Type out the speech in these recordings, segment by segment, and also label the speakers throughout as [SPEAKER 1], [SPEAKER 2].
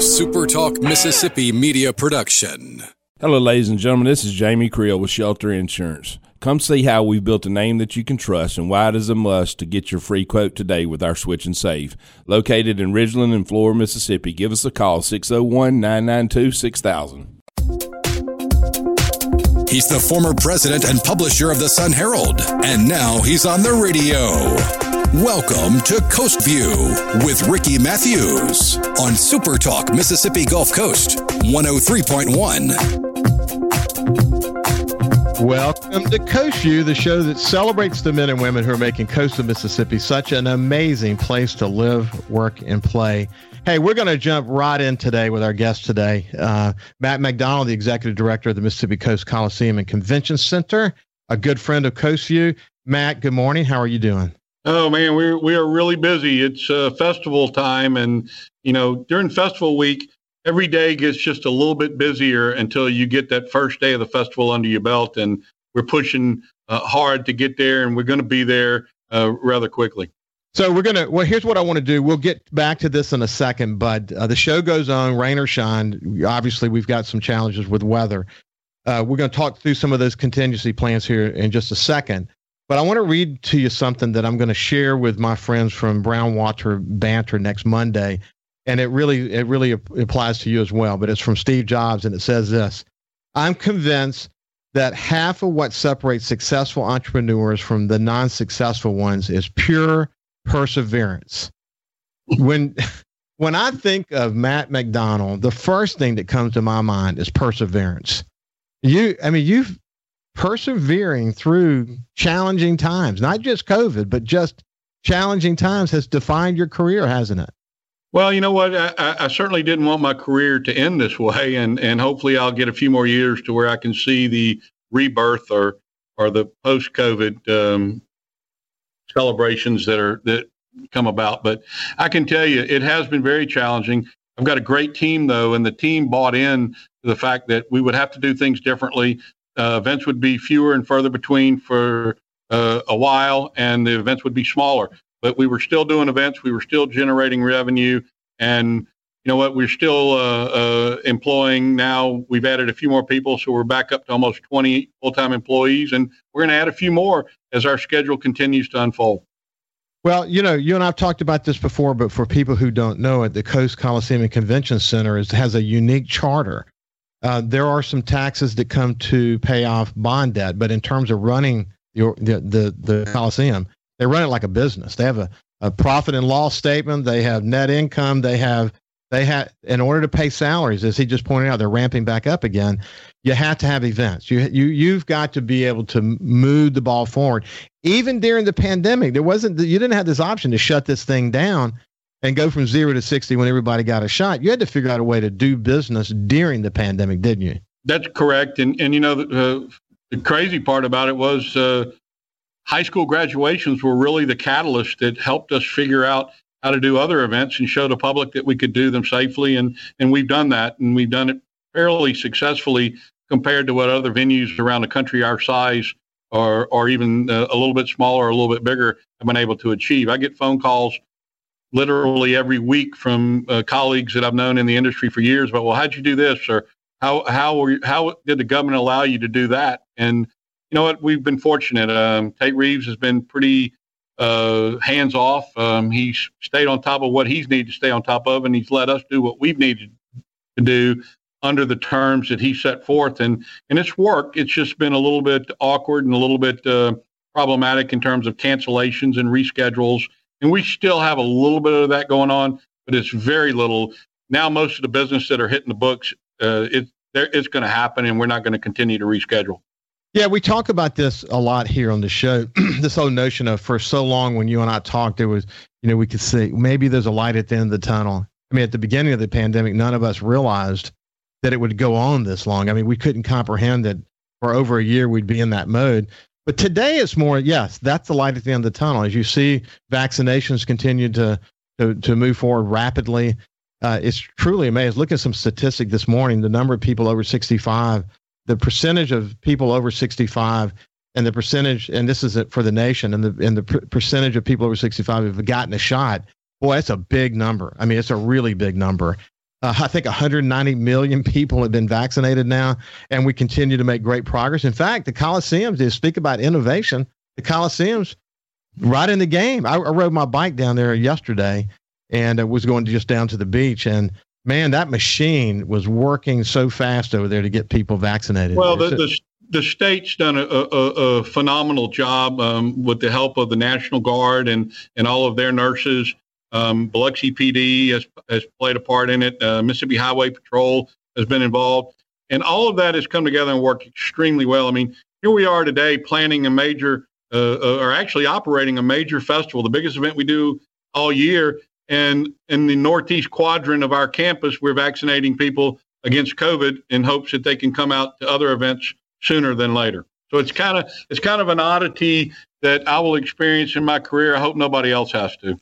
[SPEAKER 1] a Super Talk Mississippi media production.
[SPEAKER 2] Hello, ladies and gentlemen. This is Jamie Creel with Shelter Insurance. Come see how we've built a name that you can trust and why it is a must to get your free quote today with our Switch and Save. Located in Ridgeland and Flora, Mississippi, give us a call 601 992 6000.
[SPEAKER 1] He's the former president and publisher of the Sun Herald, and now he's on the radio. Welcome to Coast View with Ricky Mathews on Super Talk Mississippi Gulf Coast 103.1.
[SPEAKER 3] Welcome to Coast View, the show that celebrates the men and women who are making coastal Mississippi such an amazing place to live, work, and play. Hey, we're going to jump right in today with our guest today, uh, Matt McDonald, the executive director of the Mississippi Coast Coliseum and Convention Center, a good friend of Coast View. Matt, good morning. How are you doing?
[SPEAKER 4] Oh man, we're we are really busy. It's uh, festival time, and you know during festival week, every day gets just a little bit busier until you get that first day of the festival under your belt, and we're pushing uh, hard to get there, and we're going to be there uh, rather quickly.
[SPEAKER 3] So we're gonna. Well, here's what I want to do. We'll get back to this in a second, but uh, the show goes on, rain or shine. Obviously, we've got some challenges with weather. Uh, we're going to talk through some of those contingency plans here in just a second. But I want to read to you something that I'm going to share with my friends from Brown Water Banter next Monday, and it really it really applies to you as well. But it's from Steve Jobs, and it says this: I'm convinced that half of what separates successful entrepreneurs from the non-successful ones is pure perseverance. when when I think of Matt McDonald, the first thing that comes to my mind is perseverance. You, I mean, you've persevering through challenging times, not just COVID, but just challenging times has defined your career, hasn't it?
[SPEAKER 4] Well, you know what? I, I, certainly didn't want my career to end this way, and and hopefully I'll get a few more years to where I can see the rebirth or or the post COVID um, celebrations that are that come about. But I can tell you, it has been very challenging. I've got a great team though, and the team bought in to the fact that we would have to do things differently. Uh, events would be fewer and further between for uh, a while, and the events would be smaller. But we were still doing events. We were still generating revenue, and you know what? We're still uh, uh employing now. We've added a few more people, so we're back up to almost 20 full-time employees, and we're going to add a few more as our schedule continues to unfold.
[SPEAKER 3] Well, you know, you and I've talked about this before, but for people who don't know it, the Coast Coliseum and Convention Center is, has a unique charter uh, there are some taxes that come to pay off bond debt, but in terms of running the the the, the Coliseum, they run it like a business. They have a, a profit and loss statement. They have net income. They have they have in order to pay salaries, as he just pointed out, they're ramping back up again. You have to have events. You you you've got to be able to move the ball forward. Even during the pandemic, there wasn't you didn't have this option to shut this thing down and go from zero to 60 when everybody got a shot. You had to figure out a way to do business during the pandemic, didn't you?
[SPEAKER 4] That's correct. And, and you know, the, uh, the crazy part about it was uh, high school graduations were really the catalyst that helped us figure out how to do other events and show the public that we could do them safely. And, and we've done that. And we've done it fairly successfully compared to what other venues around the country our size or, or even uh, a little bit smaller or a little bit bigger have been able to achieve. I get phone calls literally every week from uh, colleagues that I've known in the industry for years about, well, how'd you do this? Or how, how, were you, how did the government allow you to do that? And you know what? We've been fortunate. Um, Tate Reeves has been pretty uh, hands off. Um, he's stayed on top of what he's needed to stay on top of, and he's let us do what we've needed to do under the terms that he set forth. And and it's worked. It's just been a little bit awkward and a little bit uh, problematic in terms of cancellations and reschedules and we still have a little bit of that going on, but it's very little. Now, most of the business that are hitting the books, uh, it, it's going to happen, and we're not going to continue to reschedule.
[SPEAKER 3] Yeah, we talk about this a lot here on the show. this whole notion of for so long when you and I talked, there was, you know, we could see maybe there's a light at the end of the tunnel. I mean, at the beginning of the pandemic, none of us realized that it would go on this long. I mean, we couldn't comprehend that for over a year we'd be in that mode. But today it's more, yes, that's the light at the end of the tunnel. As you see vaccinations continue to, to, to move forward rapidly, uh, it's truly amazing. Look at some statistic this morning the number of people over 65, the percentage of people over 65, and the percentage, and this is for the nation, and the, and the percentage of people over 65 who've gotten a shot. Boy, that's a big number. I mean, it's a really big number. Uh, I think 190 million people have been vaccinated now, and we continue to make great progress. In fact, the Coliseums, they speak about innovation. The Coliseums, right in the game. I, I rode my bike down there yesterday and I was going just down to the beach. And man, that machine was working so fast over there to get people vaccinated.
[SPEAKER 4] Well, the, the, the state's done a, a, a phenomenal job um, with the help of the National Guard and, and all of their nurses. Um, Biloxi PD has, has played a part in it. Uh, Mississippi Highway Patrol has been involved. And all of that has come together and worked extremely well. I mean, here we are today planning a major, uh, uh, or actually operating a major festival, the biggest event we do all year. And in the northeast quadrant of our campus, we're vaccinating people against COVID in hopes that they can come out to other events sooner than later. So it's kind of it's kind of an oddity that I will experience in my career. I hope nobody else has to.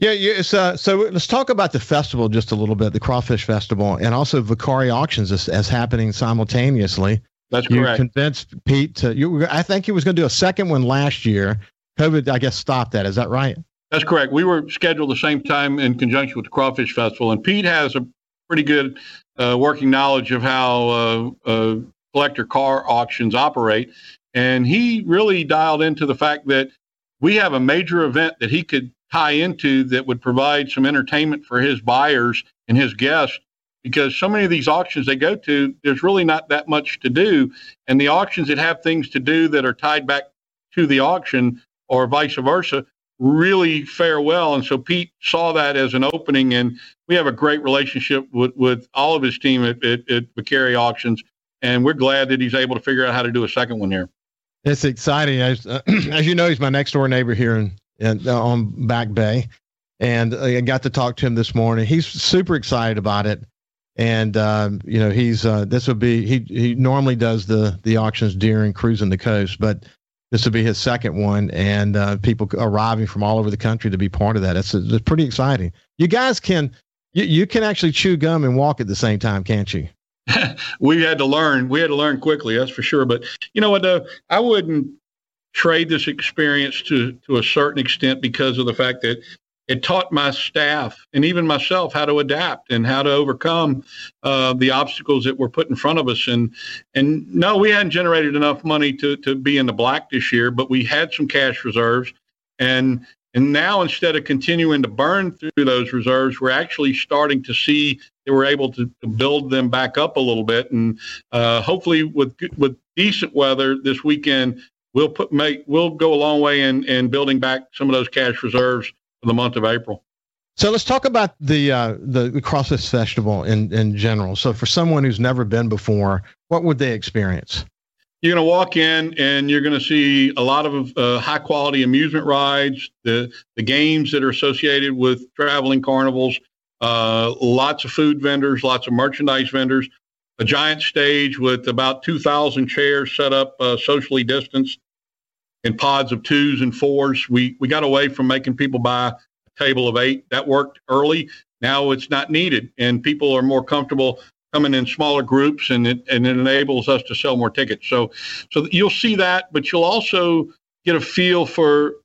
[SPEAKER 3] Yeah, yeah. Uh, so let's talk about the festival just a little bit, the Crawfish Festival, and also Vicari Auctions as, as happening simultaneously.
[SPEAKER 4] That's
[SPEAKER 3] you
[SPEAKER 4] correct.
[SPEAKER 3] convinced Pete to. You, I think he was going to do a second one last year. COVID, I guess, stopped that. Is that right?
[SPEAKER 4] That's correct. We were scheduled the same time in conjunction with the Crawfish Festival, and Pete has a pretty good uh, working knowledge of how uh, uh collector car auctions operate, and he really dialed into the fact that we have a major event that he could tie into that would provide some entertainment for his buyers and his guests because so many of these auctions they go to there's really not that much to do. And the auctions that have things to do that are tied back to the auction or vice versa really fare well. And so pete saw that as an opening and we have a great relationship with, with all of his team at, at, at auctions and we're glad that he's able to figure out how to do a second one here.
[SPEAKER 3] It's exciting. As, uh, as you know he's my next door neighbor here in and on Back Bay, and I got to talk to him this morning. He's super excited about it, and um, you know he's uh, this would be he he normally does the the auctions during cruising the coast, but this will be his second one, and uh, people arriving from all over the country to be part of that. It's, it's pretty exciting. You guys can you, you can actually chew gum and walk at the same time, can't you?
[SPEAKER 4] we had to learn. We had to learn quickly, that's for sure. But you know what? I wouldn't trade this experience to to a certain extent because of the fact that it taught my staff and even myself how to adapt and how to overcome uh, the obstacles that were put in front of us. And and no, we hadn't generated enough money to to be in the black this year, but we had some cash reserves, and and now instead of continuing to burn through those reserves, we're actually starting to see that we're able to, to build them back up a little bit, and uh, hopefully with with decent weather this weekend, we'll put make we'll go a long way in in building back some of those cash reserves for the month of April.
[SPEAKER 3] So let's talk about the uh, the, Crawfish Festival in in general. So for someone who's never been before, what would they experience?
[SPEAKER 4] You're going to walk in and you're going to see a lot of uh, high quality amusement rides, the the games that are associated with traveling carnivals, uh, lots of food vendors, lots of merchandise vendors, a giant stage with about 2,000 chairs set up uh, socially distanced in pods of twos and fours. We we got away from making people buy a table of eight. That worked early. Now it's not needed, and people are more comfortable coming in smaller groups, and it and it enables us to sell more tickets. So so you'll see that, but you'll also get a feel for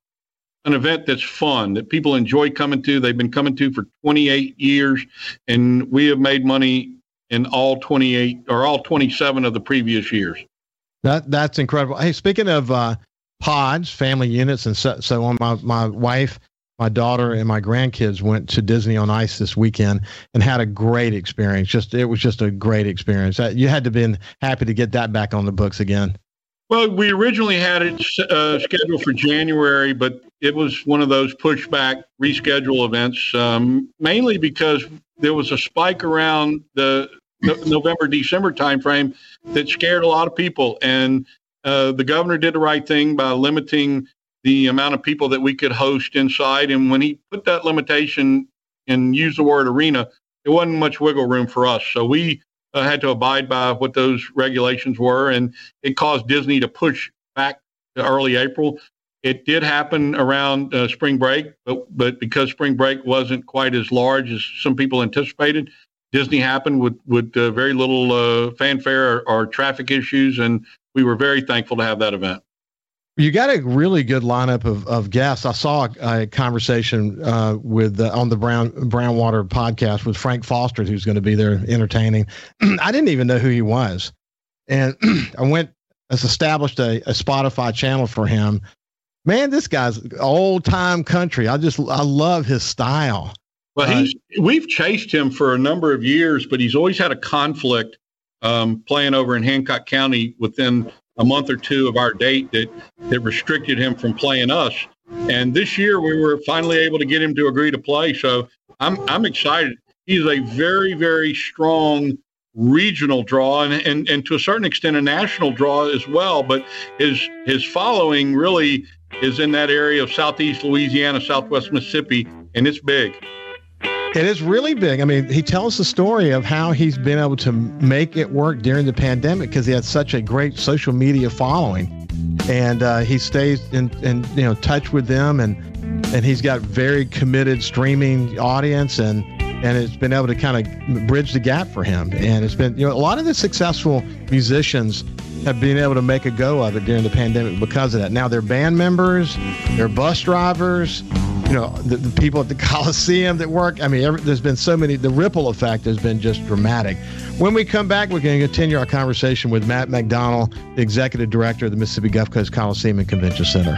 [SPEAKER 4] an event that's fun that people enjoy coming to. They've been coming to for 28 years, and we have made money in all 28 or all 27 of the previous years.
[SPEAKER 3] That that's incredible. Hey, speaking of uh, pods, family units, and so, so on, my my wife, my daughter, and my grandkids went to Disney on Ice this weekend and had a great experience. Just it was just a great experience. You had to been happy to get that back on the books again.
[SPEAKER 4] Well, we originally had it uh, scheduled for January, but it was one of those pushback reschedule events, um, mainly because there was a spike around the November December timeframe that scared a lot of people, and uh, the governor did the right thing by limiting the amount of people that we could host inside. And when he put that limitation and used the word arena, there wasn't much wiggle room for us. So we uh, had to abide by what those regulations were, and it caused Disney to push back to early April. It did happen around uh, spring break, but, but because spring break wasn't quite as large as some people anticipated, Disney happened with, with uh, very little uh, fanfare or, or, traffic issues, and we were very thankful to have that event.
[SPEAKER 3] You got a really good lineup of, of guests. I saw a, a conversation uh, with uh, on the Brown Brownwater podcast with Frank Foster, who's going to be there entertaining. I didn't even know who he was, and I went has established a, a Spotify channel for him. Man, this guy's old time country. I just I love his style.
[SPEAKER 4] Well, he's uh, we've chased him for a number of years, but he's always had a conflict um, playing over in Hancock County within a month or two of our date that that restricted him from playing us. And this year we were finally able to get him to agree to play. So I'm I'm excited. He's a very very strong regional draw and, and and to a certain extent a national draw as well. But his his following really is in that area of southeast Louisiana, southwest Mississippi, and it's big.
[SPEAKER 3] It is really big. I mean, he tells the story of how he's been able to make it work during the pandemic because he had such a great social media following, and uh, he stays in, in you know touch with them, and and he's got very committed streaming audience, and and it's been able to kind of bridge the gap for him. And it's been you know a lot of the successful musicians have been able to make a go of it during the pandemic because of that. Now they're band members, they're bus drivers, you know, the, the people at the Coliseum that work. I mean, every, there's been so many, the ripple effect has been just dramatic. When we come back, we're going to continue our conversation with Matt McDonald, the executive director of the Mississippi Gulf Coast Coliseum and Convention Center.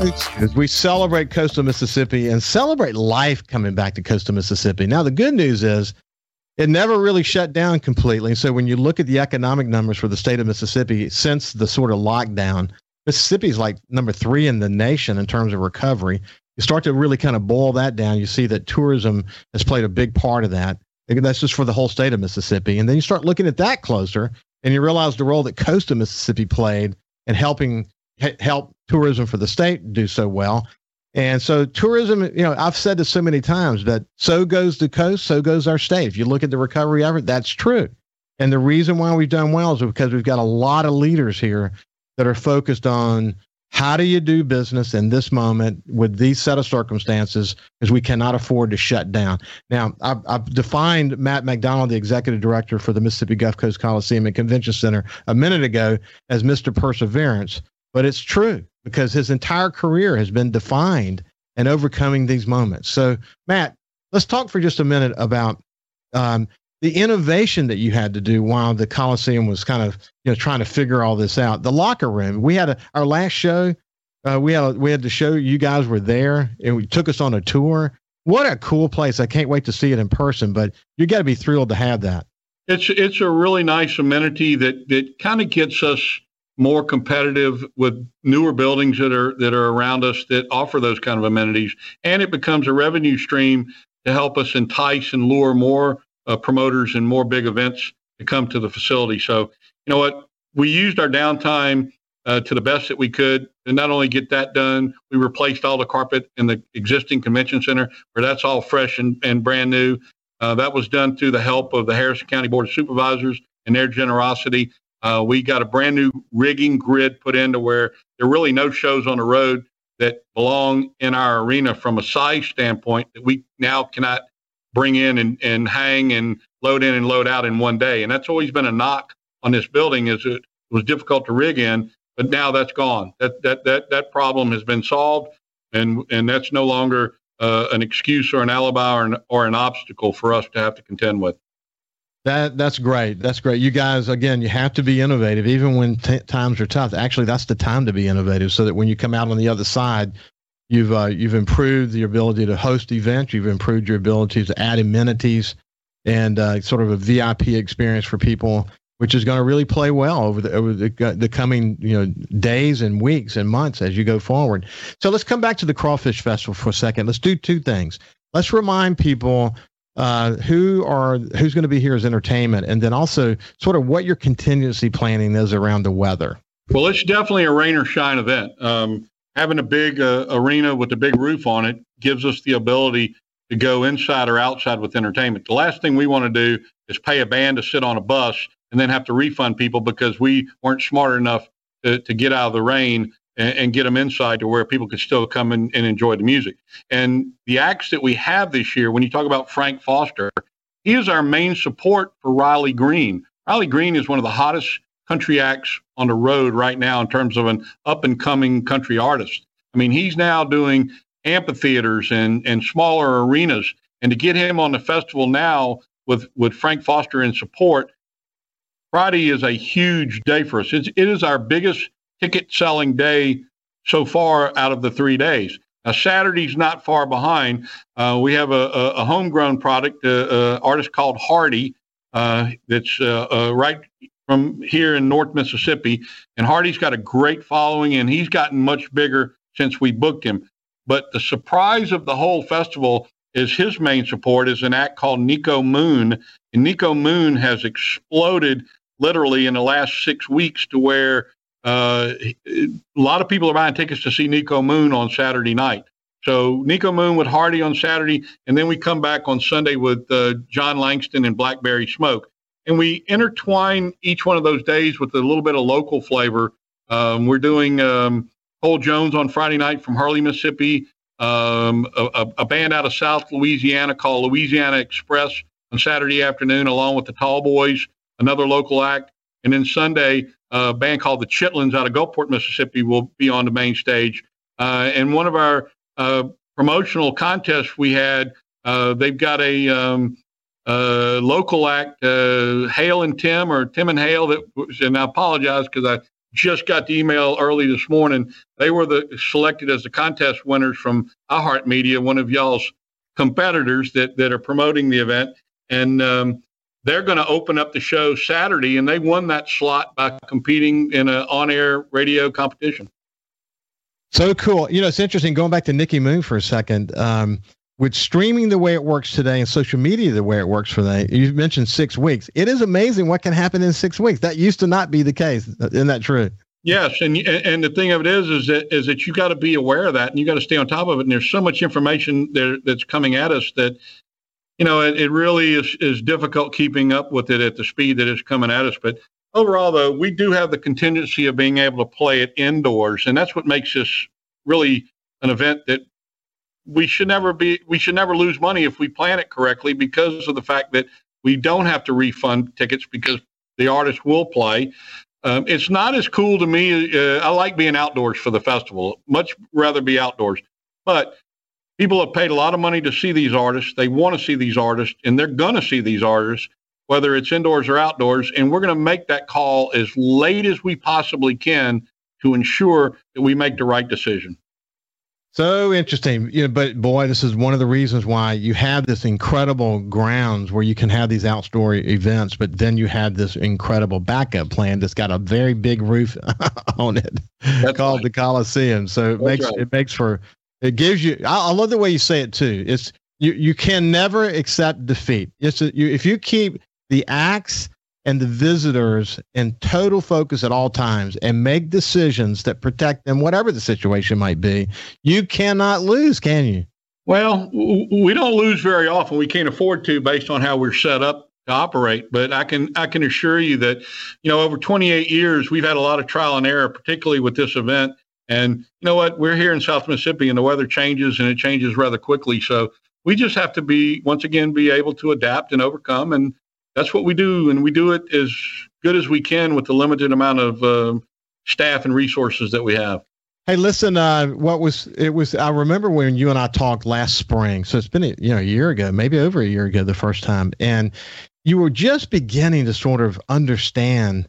[SPEAKER 3] as we celebrate coastal Mississippi and celebrate life coming back to coastal Mississippi. Now, the good news is it never really shut down completely. So when you look at the economic numbers for the state of Mississippi since the sort of lockdown, Mississippi is like number three in the nation in terms of recovery. You start to really kind of boil that down. You see that tourism has played a big part of that. That's just for the whole state of Mississippi. And then you start looking at that closer and you realize the role that coastal Mississippi played in helping help tourism for the state do so well. And so tourism, you know, I've said this so many times that so goes the coast, so goes our state. If you look at the recovery effort, that's true. And the reason why we've done well is because we've got a lot of leaders here that are focused on how do you do business in this moment with these set of circumstances because we cannot afford to shut down. Now, I've, I've, defined Matt McDonald, the executive director for the Mississippi Gulf Coast Coliseum and Convention Center, a minute ago as Mr. Perseverance but it's true because his entire career has been defined and overcoming these moments. So, Matt, let's talk for just a minute about um, the innovation that you had to do while the Coliseum was kind of you know trying to figure all this out. The locker room. We had a, our last show. Uh, we had a, we had to show you guys were there and we took us on a tour. What a cool place! I can't wait to see it in person. But you got to be thrilled to have that.
[SPEAKER 4] It's it's a really nice amenity that that kind of gets us more competitive with newer buildings that are that are around us that offer those kind of amenities, and it becomes a revenue stream to help us entice and lure more uh, promoters and more big events to come to the facility. So, you know what? We used our downtime uh, to the best that we could, and not only get that done, we replaced all the carpet in the existing convention center, where that's all fresh and, and brand new. Uh, that was done through the help of the Harrison County Board of Supervisors and their generosity. Uh, we got a brand new rigging grid put into where there are really no shows on the road that belong in our arena from a size standpoint that we now cannot bring in and, and hang and load in and load out in one day. And that's always been a knock on this building is it was difficult to rig in, but now that's gone. That that that that problem has been solved, and and that's no longer uh, an excuse or an alibi or an, or an obstacle for us to have to contend with.
[SPEAKER 3] That that's great. That's great. You guys, again, you have to be innovative, even when t- times are tough. Actually, that's the time to be innovative, so that when you come out on the other side, you've uh, you've improved your ability to host events. You've improved your ability to add amenities and uh, sort of a VIP experience for people. which is going to really play well over the over the, the coming you know days and weeks and months as you go forward. So let's come back to the Crawfish Festival for a second. Let's do two things. Let's remind people uh, who are who's going to be here as entertainment, and then also sort of what your contingency planning is around the weather.
[SPEAKER 4] Well, it's definitely a rain or shine event. Um, having a big uh, arena with a big roof on it gives us the ability to go inside or outside with entertainment. The last thing we want to do is pay a band to sit on a bus and then have to refund people because we weren't smart enough to, to get out of the rain and, and get them inside to where people could still come and enjoy the music. And the acts that we have this year, when you talk about Frank Foster, he is our main support for Riley Green. Riley Green is one of the hottest country acts on the road right now in terms of an up and coming country artist. I mean, he's now doing amphitheaters and, and smaller arenas. And to get him on the festival now with, with Frank Foster in support, Friday is a huge day for us. It's, it is our biggest ticket selling day so far out of the three days. Now, Saturday's not far behind. Uh, we have a, a, a homegrown product, an uh, uh, artist called Hardy, uh, that's uh, uh, right from here in North Mississippi. And Hardy's got a great following, and he's gotten much bigger since we booked him. But the surprise of the whole festival is his main support is an act called Niko Moon. And Niko Moon has exploded literally in the last six weeks to where uh, a lot of people are buying tickets to see Niko Moon on Saturday night. So Niko Moon with Hardy on Saturday, and then we come back on Sunday with uh, Jon Langston and Blackberry Smoke, and we intertwine each one of those days with a little bit of local flavor. Um, we're doing um, Cole Jones on Friday night from Harley, Mississippi. Um, a, a, band out of South Louisiana called Louisiana Express on Saturday afternoon, along with the Tall Boys, another local act. And then Sunday, a band called the Chitlins out of Gulfport, Mississippi, will be on the main stage. Uh, and one of our uh, promotional contests we had, uh, they've got a um, local act, Hale and Tim, or Tim and Hale. That was, and I apologize because I just got the email early this morning. They were the selected as the contest winners from iHeartMedia, one of y'all's competitors that that are promoting the event. And um, they're going to open up the show Saturday, and they won that slot by competing in an on-air radio competition.
[SPEAKER 3] So cool. You know, it's interesting going back to Nikki Moon for a second. Um, with streaming the way it works today and social media the way it works for today, you mentioned six weeks. It is amazing what can happen in six weeks. That used to not be the case. Isn't that true?
[SPEAKER 4] Yes, and and the thing of it is, is that is that you got to be aware of that, and you got to stay on top of it. And there's so much information there that's coming at us that you know, it, it really is, is difficult keeping up with it at the speed that it's coming at us. But overall, though, we do have the contingency of being able to play it indoors, and that's what makes this really an event that we should never be. We should never lose money if we plan it correctly, because of the fact that we don't have to refund tickets because the artist will play. Um, it's not as cool to me. Uh, I like being outdoors for the festival. Much rather be outdoors, but people have paid a lot of money to see these artists. They want to see these artists, and they're going to see these artists, whether it's indoors or outdoors. And we're going to make that call as late as we possibly can to ensure that we make the right decision.
[SPEAKER 3] So interesting. You know, but boy, this is one of the reasons why you have this incredible grounds where you can have these outdoor events, but then you have this incredible backup plan that's got a very big roof on it that's called right. the Coliseum. So it that's makes right. it makes for it gives you. I, I, love the way you say it too. It's you. You can never accept defeat. It's a, you, if you keep the acts and the visitors in total focus at all times and make decisions that protect them, whatever the situation might be. You cannot lose, can you?
[SPEAKER 4] Well, we don't lose very often. We can't afford to, based on how we're set up to operate. But I can I can assure you that, you know, over 28 years, we've had a lot of trial and error, particularly with this event. And you know what? We're here in South Mississippi and the weather changes and it changes rather quickly. So we just have to be, once again, be able to adapt and overcome. And that's what we do. And we do it as good as we can with the limited amount of uh, staff and resources that we have.
[SPEAKER 3] Hey, listen. Uh, what was it? Was I remember when you and I talked last spring? So it's been you know a year ago, maybe over a year ago, the first time, and you were just beginning to sort of understand.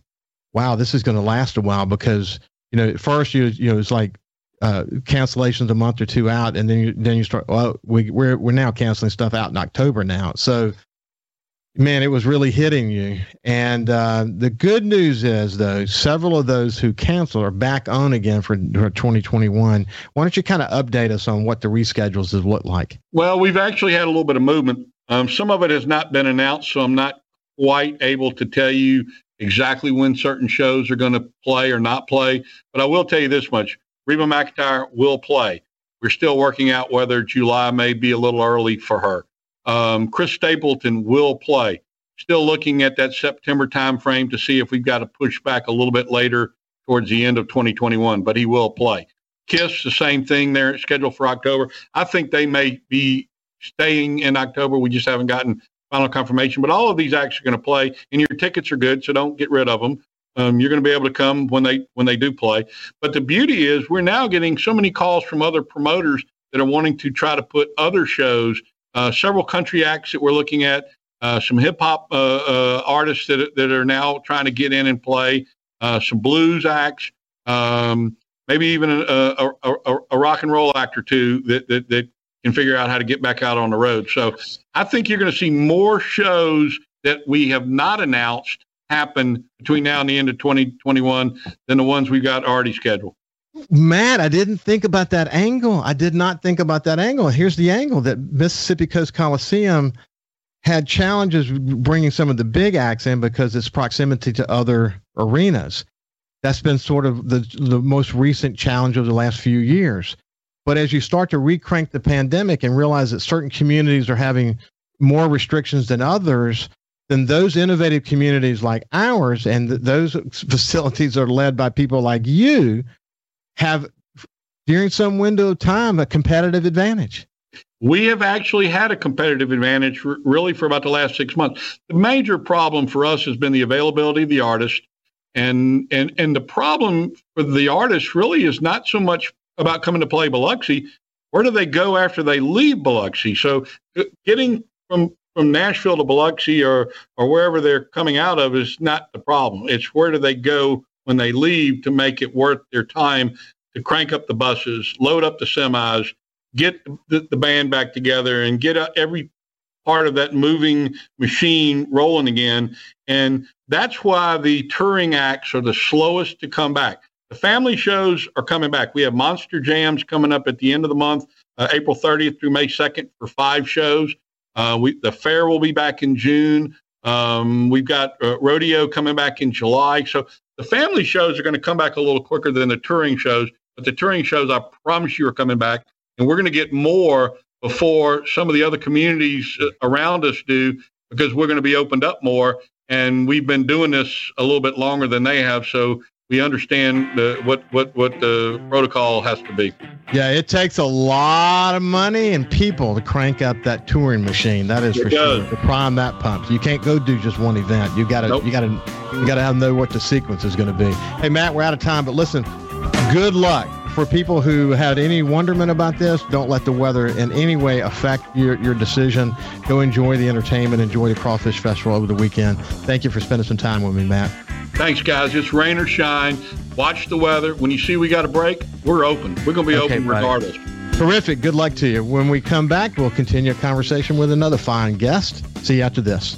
[SPEAKER 3] Wow, this is going to last a while because you know, at first you you know it's like uh, cancellations a month or two out, and then you then you start. Well, we we're we're now canceling stuff out in October now. So man, it was really hitting you. And uh, the good news is, though, several of those who canceled are back on again for, for 2021. Why don't you kind of update us on what the reschedules have looked like?
[SPEAKER 4] Well, we've actually had a little bit of movement. Um, some of it has not been announced, so I'm not quite able to tell you exactly when certain shows are going to play or not play. But I will tell you this much Reba McEntire will play. We're still working out whether July may be a little early for her. Um, Chris Stapleton will play. Still looking at that September timeframe to see if we've got to push back a little bit later towards the end of 2021, but he will play. Kiss, the same thing there, scheduled for October. I think they may be staying in October. We just haven't gotten final confirmation. But all of these acts are going to play, and your tickets are good, so don't get rid of them. Um, you're going to be able to come when they when they do play. But the beauty is, we're now getting so many calls from other promoters that are wanting to try to put other shows uh, several country acts that we're looking at, uh, some hip hop uh, uh, artists that, that are now trying to get in and play, uh, some blues acts, um, maybe even a, a, a, a, rock and roll act or two that, that, that can figure out how to get back out on the road. So I think you're going to see more shows that we have not announced happen between now and the end of 2021 than the ones we've got already scheduled.
[SPEAKER 3] Matt, I didn't think about that angle. I did not think about that angle. Here's the angle that Mississippi Coast Coliseum had challenges bringing some of the big acts in because its proximity to other arenas. That's been sort of the the most recent challenge of the last few years. But as you start to recrank the pandemic and realize that certain communities are having more restrictions than others, then those innovative communities like ours and th- those facilities are led by people like you have during some window of time a competitive advantage.
[SPEAKER 4] We have actually had a competitive advantage for, really for about the last six months. The major problem for us has been the availability of the artist. And, and, and the problem for the artist really is not so much about coming to play Biloxi. Where do they go after they leave Biloxi? So getting from, from Nashville to Biloxi or, or wherever they're coming out of is not the problem. It's where do they go when they leave to make it worth their time to crank up the buses, load up the semis, get the, the band back together, and get uh, every part of that moving machine rolling again. And that's why the touring acts are the slowest to come back. The family shows are coming back. We have Monster Jams coming up at the end of the month, uh, April 30th through May 2nd for five shows. Uh, we, the fair will be back in June. Um, we've got uh, rodeo coming back in July. So the family shows are going to come back a little quicker than the touring shows, but the touring shows, I promise you, are coming back. And we're going to get more before some of the other communities uh, around us do because we're going to be opened up more. And we've been doing this a little bit longer than they have. So we understand the, what what what the protocol has to be.
[SPEAKER 3] Yeah, it takes a lot of money and people to crank up that touring machine. That is
[SPEAKER 4] It
[SPEAKER 3] for
[SPEAKER 4] does.
[SPEAKER 3] sure. To prime that pump, you can't go do just one event. You got to
[SPEAKER 4] Nope.
[SPEAKER 3] you got to you got to have know what the sequence is going to be. Hey Matt, we're out of time, but listen, good luck for people who had any wonderment about this. Don't let the weather in any way affect your your decision. Go enjoy the entertainment, enjoy the Crawfish Festival over the weekend. Thank you for spending some time with me, Matt.
[SPEAKER 4] Thanks, guys. It's rain or shine. Watch the weather. When you see we got a break, we're open. We're going to be
[SPEAKER 3] Okay,
[SPEAKER 4] open
[SPEAKER 3] buddy.
[SPEAKER 4] regardless.
[SPEAKER 3] Terrific. Good luck to you. When we come back, we'll continue a conversation with another fine guest. See you after this.